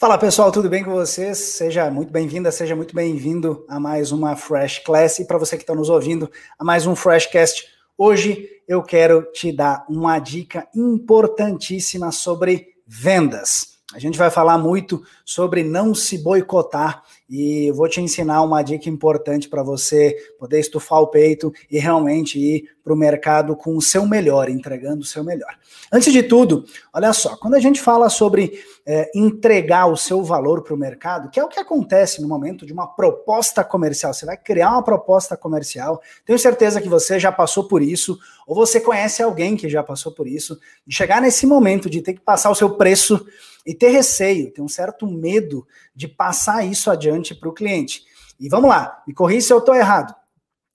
Fala pessoal, tudo bem com vocês? Seja muito bem-vinda, seja muito bem-vindo a mais uma Fresh Class e para você que está nos ouvindo, a mais um Freshcast. Hoje eu quero te dar uma dica importantíssima sobre vendas. A gente vai falar muito sobre não se boicotar e vou te ensinar uma dica importante para você poder estufar o peito e realmente ir para o mercado com o seu melhor, entregando o seu melhor. Antes de tudo, olha só, quando a gente fala sobre é, entregar o seu valor para o mercado, que é o que acontece no momento de uma proposta comercial, você vai criar uma proposta comercial, tenho certeza que você já passou por isso, ou você conhece alguém que já passou por isso, de chegar nesse momento de ter que passar o seu preço e ter receio, ter um certo medo de passar isso adiante para o cliente. E vamos lá, me corrija se eu estou errado.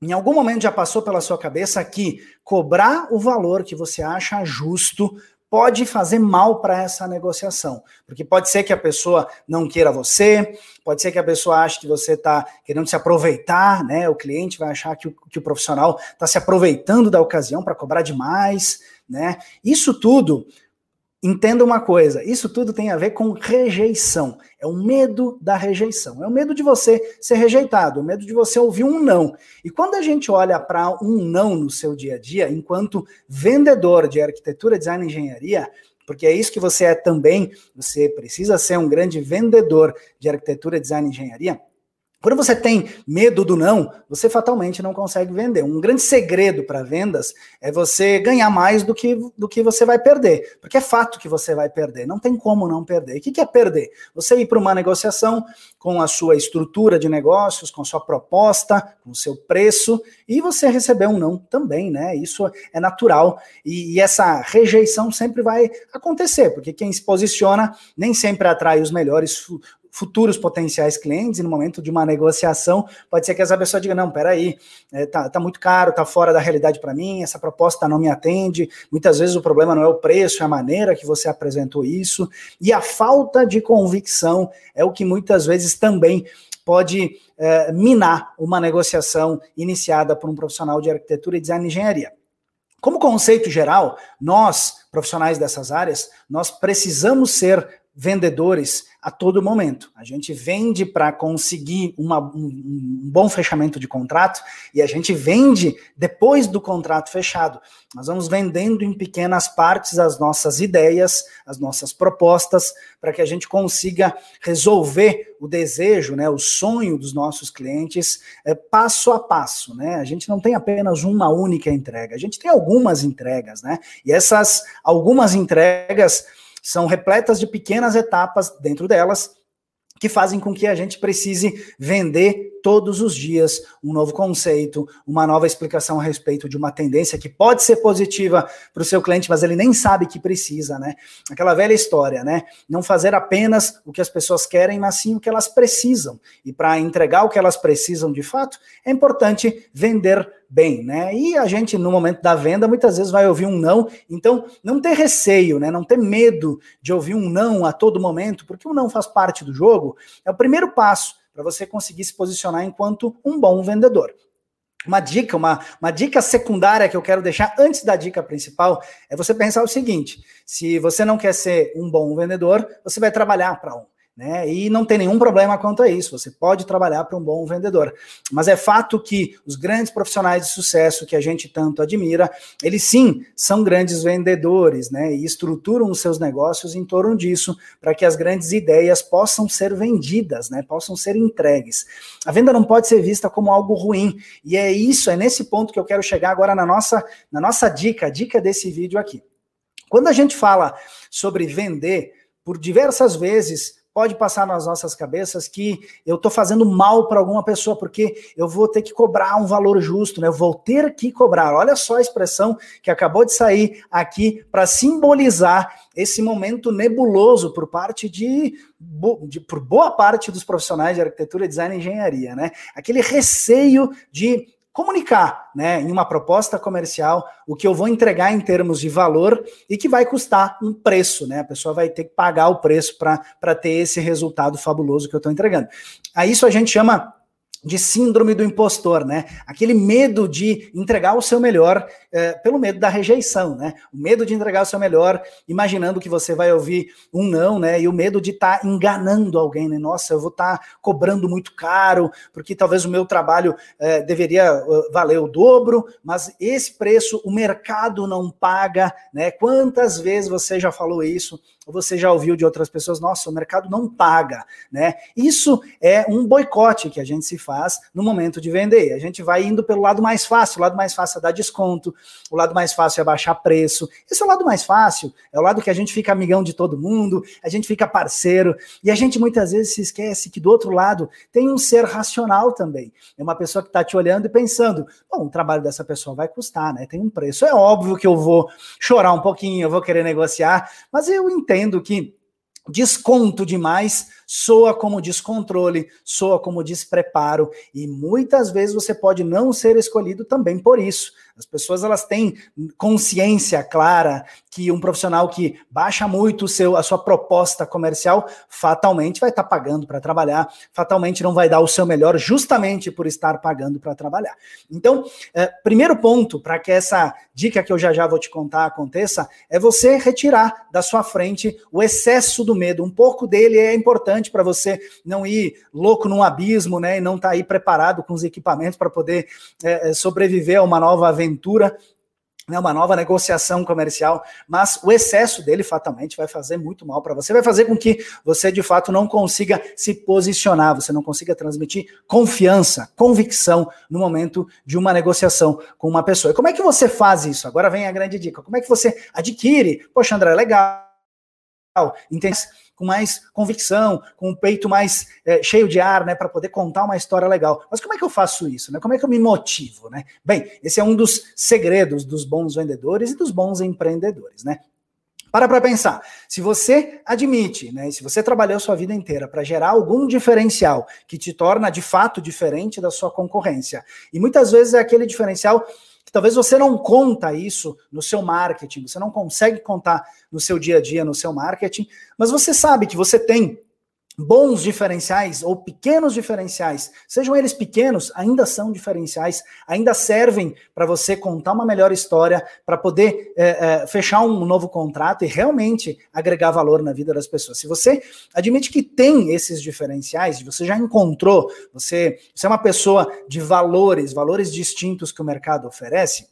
Em algum momento já passou pela sua cabeça que cobrar o valor que você acha justo pode fazer mal para essa negociação. Porque pode ser que a pessoa não queira você, pode ser que a pessoa ache que você está querendo se aproveitar, né? O cliente vai achar que o, que o profissional está se aproveitando da ocasião para cobrar demais, né? Isso tudo Entenda uma coisa, isso tudo tem a ver com rejeição. É o medo da rejeição. É o medo de você ser rejeitado, é o medo de você ouvir um não. E quando a gente olha para um não no seu dia a dia, enquanto vendedor de arquitetura, design e engenharia, porque é isso que você é também, você precisa ser um grande vendedor de arquitetura, design e engenharia. Quando você tem medo do não, você fatalmente não consegue vender. Um grande segredo para vendas é você ganhar mais do que, do que você vai perder. Porque é fato que você vai perder, não tem como não perder. o que é perder? Você ir para uma negociação com a sua estrutura de negócios, com sua proposta, com o seu preço, e você receber um não também, né? Isso é natural. E, e essa rejeição sempre vai acontecer, porque quem se posiciona nem sempre atrai os melhores futuros potenciais clientes, e no momento de uma negociação, pode ser que essa pessoa diga: não, peraí, é, tá, tá muito caro, tá fora da realidade para mim, essa proposta não me atende. Muitas vezes o problema não é o preço, é a maneira que você apresentou isso. E a falta de convicção é o que muitas vezes também pode é, minar uma negociação iniciada por um profissional de arquitetura e design e engenharia. Como conceito geral, nós, profissionais dessas áreas, nós precisamos ser vendedores a todo momento. A gente vende para conseguir uma, um, um, bom fechamento de contrato e a gente vende depois do contrato fechado. Nós vamos vendendo em pequenas partes as nossas ideias, as nossas propostas, para que a gente consiga resolver o desejo, né, o sonho dos nossos clientes é, passo a passo. Né? A gente não tem apenas uma única entrega, a gente tem algumas entregas, né? E essas algumas entregas são repletas de pequenas etapas dentro delas que fazem com que a gente precise vender todos os dias um novo conceito, uma nova explicação a respeito de uma tendência que pode ser positiva para o seu cliente, mas ele nem sabe que precisa, né? Aquela velha história, né? Não fazer apenas o que as pessoas querem, mas sim o que elas precisam. E para entregar o que elas precisam de fato, é importante vender bem, né? E a gente, no momento da venda, muitas vezes vai ouvir um não, então não ter receio, né? Não ter medo de ouvir um não a todo momento, porque o não faz parte do jogo, é o primeiro passo para você conseguir se posicionar enquanto um bom vendedor. Uma dica, uma, uma dica secundária que eu quero deixar antes da dica principal é você pensar o seguinte: se você não quer ser um bom vendedor, você vai trabalhar para um né? E não tem nenhum problema quanto a isso. Você pode trabalhar para um bom vendedor. Mas é fato que os grandes profissionais de sucesso que a gente tanto admira, eles sim são grandes vendedores, né? E estruturam os seus negócios em torno disso, para que as grandes ideias possam ser vendidas, né? Possam ser entregues. A venda não pode ser vista como algo ruim. E é isso, é nesse ponto que eu quero chegar agora na nossa, na nossa dica, a dica desse vídeo aqui. Quando a gente fala sobre vender, por diversas vezes pode passar nas nossas cabeças que eu estou fazendo mal para alguma pessoa, porque eu vou ter que cobrar um valor justo, né? Eu vou ter que cobrar. Olha só a expressão que acabou de sair aqui para simbolizar esse momento nebuloso por parte de, de, por boa parte dos profissionais de arquitetura, design e engenharia, né? Aquele receio de comunicar, né, em uma proposta comercial, o que eu vou entregar em termos de valor e que vai custar um preço, né? A pessoa vai ter que pagar o preço para ter esse resultado fabuloso que eu estou entregando. A isso a gente chama de síndrome do impostor, né? Aquele medo de entregar o seu melhor é, pelo medo da rejeição, né? O medo de entregar o seu melhor, imaginando que você vai ouvir um não, né? E o medo de estar tá enganando alguém, né? Nossa, eu vou estar tá cobrando muito caro, porque talvez o meu trabalho é, deveria valer o dobro, mas esse preço o mercado não paga, né? Quantas vezes você já falou isso? Ou você já ouviu de outras pessoas? Nossa, o mercado não paga, né? Isso é um boicote que a gente se faz no momento de vender. A gente vai indo pelo lado mais fácil, o lado mais fácil é dar desconto, o lado mais fácil é baixar preço. Esse é o lado mais fácil, é o lado que a gente fica amigão de todo mundo, a gente fica parceiro, e a gente muitas vezes se esquece que do outro lado tem um ser racional também. É uma pessoa que está te olhando e pensando: bom, o trabalho dessa pessoa vai custar, né? Tem um preço. É óbvio que eu vou chorar um pouquinho, eu vou querer negociar, mas eu entendo que desconto demais soa como descontrole, soa como despreparo e muitas vezes você pode não ser escolhido também por isso. As pessoas elas têm consciência clara que um profissional que baixa muito o seu, a sua proposta comercial fatalmente vai estar tá pagando para trabalhar, fatalmente não vai dar o seu melhor justamente por estar pagando para trabalhar. Então, é, primeiro ponto para que essa dica que eu já já vou te contar aconteça é você retirar da sua frente o excesso do medo. Um pouco dele é importante para você não ir louco num abismo, né, e não estar tá aí preparado com os equipamentos para poder é, sobreviver a uma nova aventura aventura, né, uma nova negociação comercial, mas o excesso dele fatalmente vai fazer muito mal para você, vai fazer com que você de fato não consiga se posicionar, você não consiga transmitir confiança, convicção no momento de uma negociação com uma pessoa. E como é que você faz isso? Agora vem a grande dica. Como é que você adquire? Poxa, André, legal. Entende? Com mais convicção, com o peito mais é, cheio de ar, né, para poder contar uma história legal. Mas como é que eu faço isso, né? Como é que eu me motivo, né? Bem, esse é um dos segredos dos bons vendedores e dos bons empreendedores, né? Para para pensar. Se você admite, né, se você trabalhou sua vida inteira para gerar algum diferencial que te torna de fato diferente da sua concorrência, e muitas vezes é aquele diferencial que talvez você não conta isso no seu marketing, você não consegue contar no seu dia a dia, no seu marketing, mas você sabe que você tem bons diferenciais ou pequenos diferenciais, sejam eles pequenos, ainda são diferenciais, ainda servem para você contar uma melhor história, para poder é, é, fechar um novo contrato e realmente agregar valor na vida das pessoas. Se você admite que tem esses diferenciais, você já encontrou, você, você é uma pessoa de valores, valores distintos que o mercado oferece,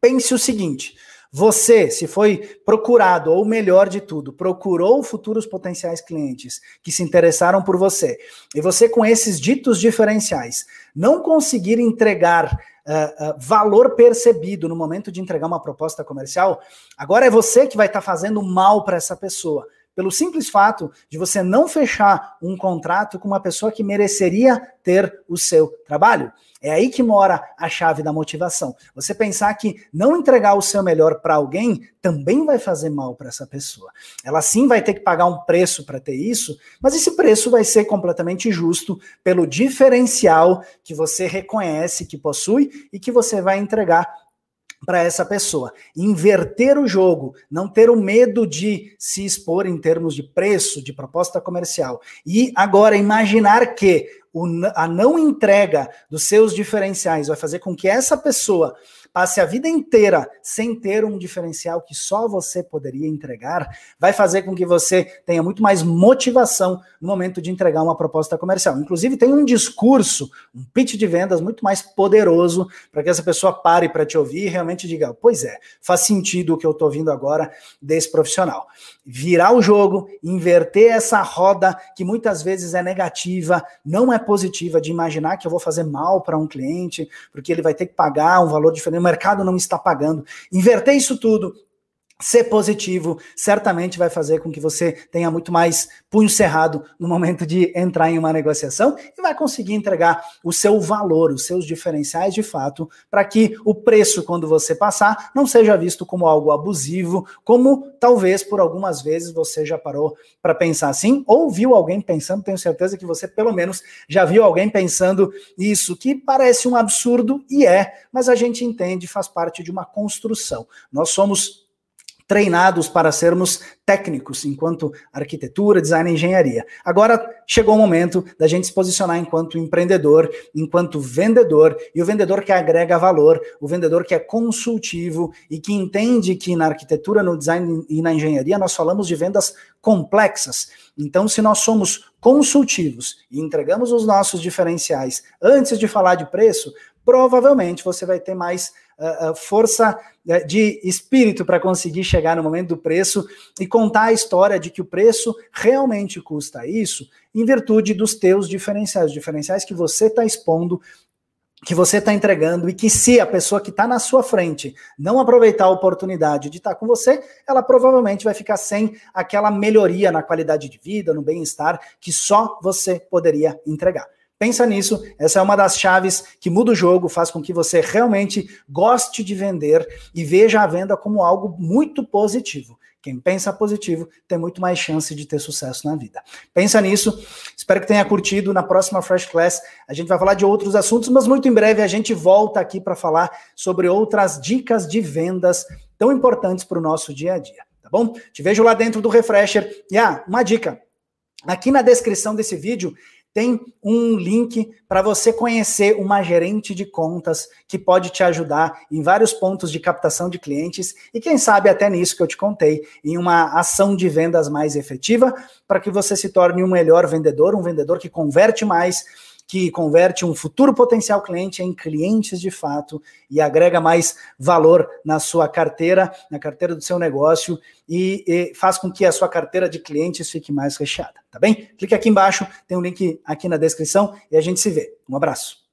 pense o seguinte. Você, se foi procurado, ou melhor de tudo, procurou futuros potenciais clientes que se interessaram por você, e você, com esses ditos diferenciais, não conseguir entregar uh, uh, valor percebido no momento de entregar uma proposta comercial, agora é você que vai estar tá fazendo mal para essa pessoa pelo simples fato de você não fechar um contrato com uma pessoa que mereceria ter o seu trabalho. É aí que mora a chave da motivação. Você pensar que não entregar o seu melhor para alguém também vai fazer mal para essa pessoa. Ela sim vai ter que pagar um preço para ter isso, mas esse preço vai ser completamente justo pelo diferencial que você reconhece que possui e que você vai entregar para essa pessoa. Inverter o jogo, não ter o medo de se expor em termos de preço, de proposta comercial. E agora imaginar que o, a não entrega dos seus diferenciais vai fazer com que essa pessoa passe a vida inteira sem ter um diferencial que só você poderia entregar, vai fazer com que você tenha muito mais motivação no momento de entregar uma proposta comercial. Inclusive, tem um discurso, um pitch de vendas muito mais poderoso para que essa pessoa pare para te ouvir e realmente diga: pois é, faz sentido o que eu estou ouvindo agora desse profissional. Virar o jogo, inverter essa roda que muitas vezes é negativa, não é positiva, de imaginar que eu vou fazer mal para um cliente, porque ele vai ter que pagar um valor diferente mercado não está pagando. Inverter isso tudo, ser positivo, certamente vai fazer com que você tenha muito mais punho cerrado no momento de entrar em uma negociação e vai conseguir entregar o seu valor, os seus diferenciais de fato, para que o preço, quando você passar, não seja visto como algo abusivo, como talvez por algumas vezes você já parou para pensar assim, ou viu alguém pensando, tenho certeza que você pelo menos já viu alguém pensando isso, que parece um absurdo e é, mas a gente entende, faz parte de uma construção. Nós somos treinados para sermos técnicos enquanto arquitetura, design e engenharia. Agora chegou o momento da gente se posicionar enquanto empreendedor, enquanto vendedor, e o vendedor que agrega valor, o vendedor que é consultivo e que entende que na arquitetura, no design e na engenharia nós falamos de vendas complexas. Então, se nós somos consultivos e entregamos os nossos diferenciais antes de falar de preço, provavelmente você vai ter mais uh, força uh, de espírito para conseguir chegar no momento do preço e contar a história de que o preço realmente custa isso em virtude dos teus diferenciais, diferenciais que você está expondo que você está entregando e que se a pessoa que está na sua frente não aproveitar a oportunidade de estar tá com você, ela provavelmente vai ficar sem aquela melhoria na qualidade de vida, no bem-estar que só você poderia entregar. Pensa nisso, essa é uma das chaves que muda o jogo, faz com que você realmente goste de vender e veja a venda como algo muito positivo. Quem pensa positivo tem muito mais chance de ter sucesso na vida. Pensa nisso. Espero que tenha curtido. Na próxima Fresh Class a gente vai falar de outros assuntos, mas muito em breve a gente volta aqui para falar sobre outras dicas de vendas tão importantes para o nosso dia a dia, tá bom? Te vejo lá dentro do Refresher. E ah, uma dica. Aqui na descrição desse vídeo tem um link para você conhecer uma gerente de contas que pode te ajudar em vários pontos de captação de clientes e quem sabe até nisso que eu te contei, em uma ação de vendas mais efetiva, para que você se torne um melhor vendedor, um vendedor que converte mais que converte um futuro potencial cliente em clientes de fato e agrega mais valor na sua carteira, na carteira do seu negócio e, e, faz com que a sua carteira de clientes fique mais recheada, tá bem? Clique aqui embaixo, tem um link aqui na descrição e a gente se vê. Um abraço.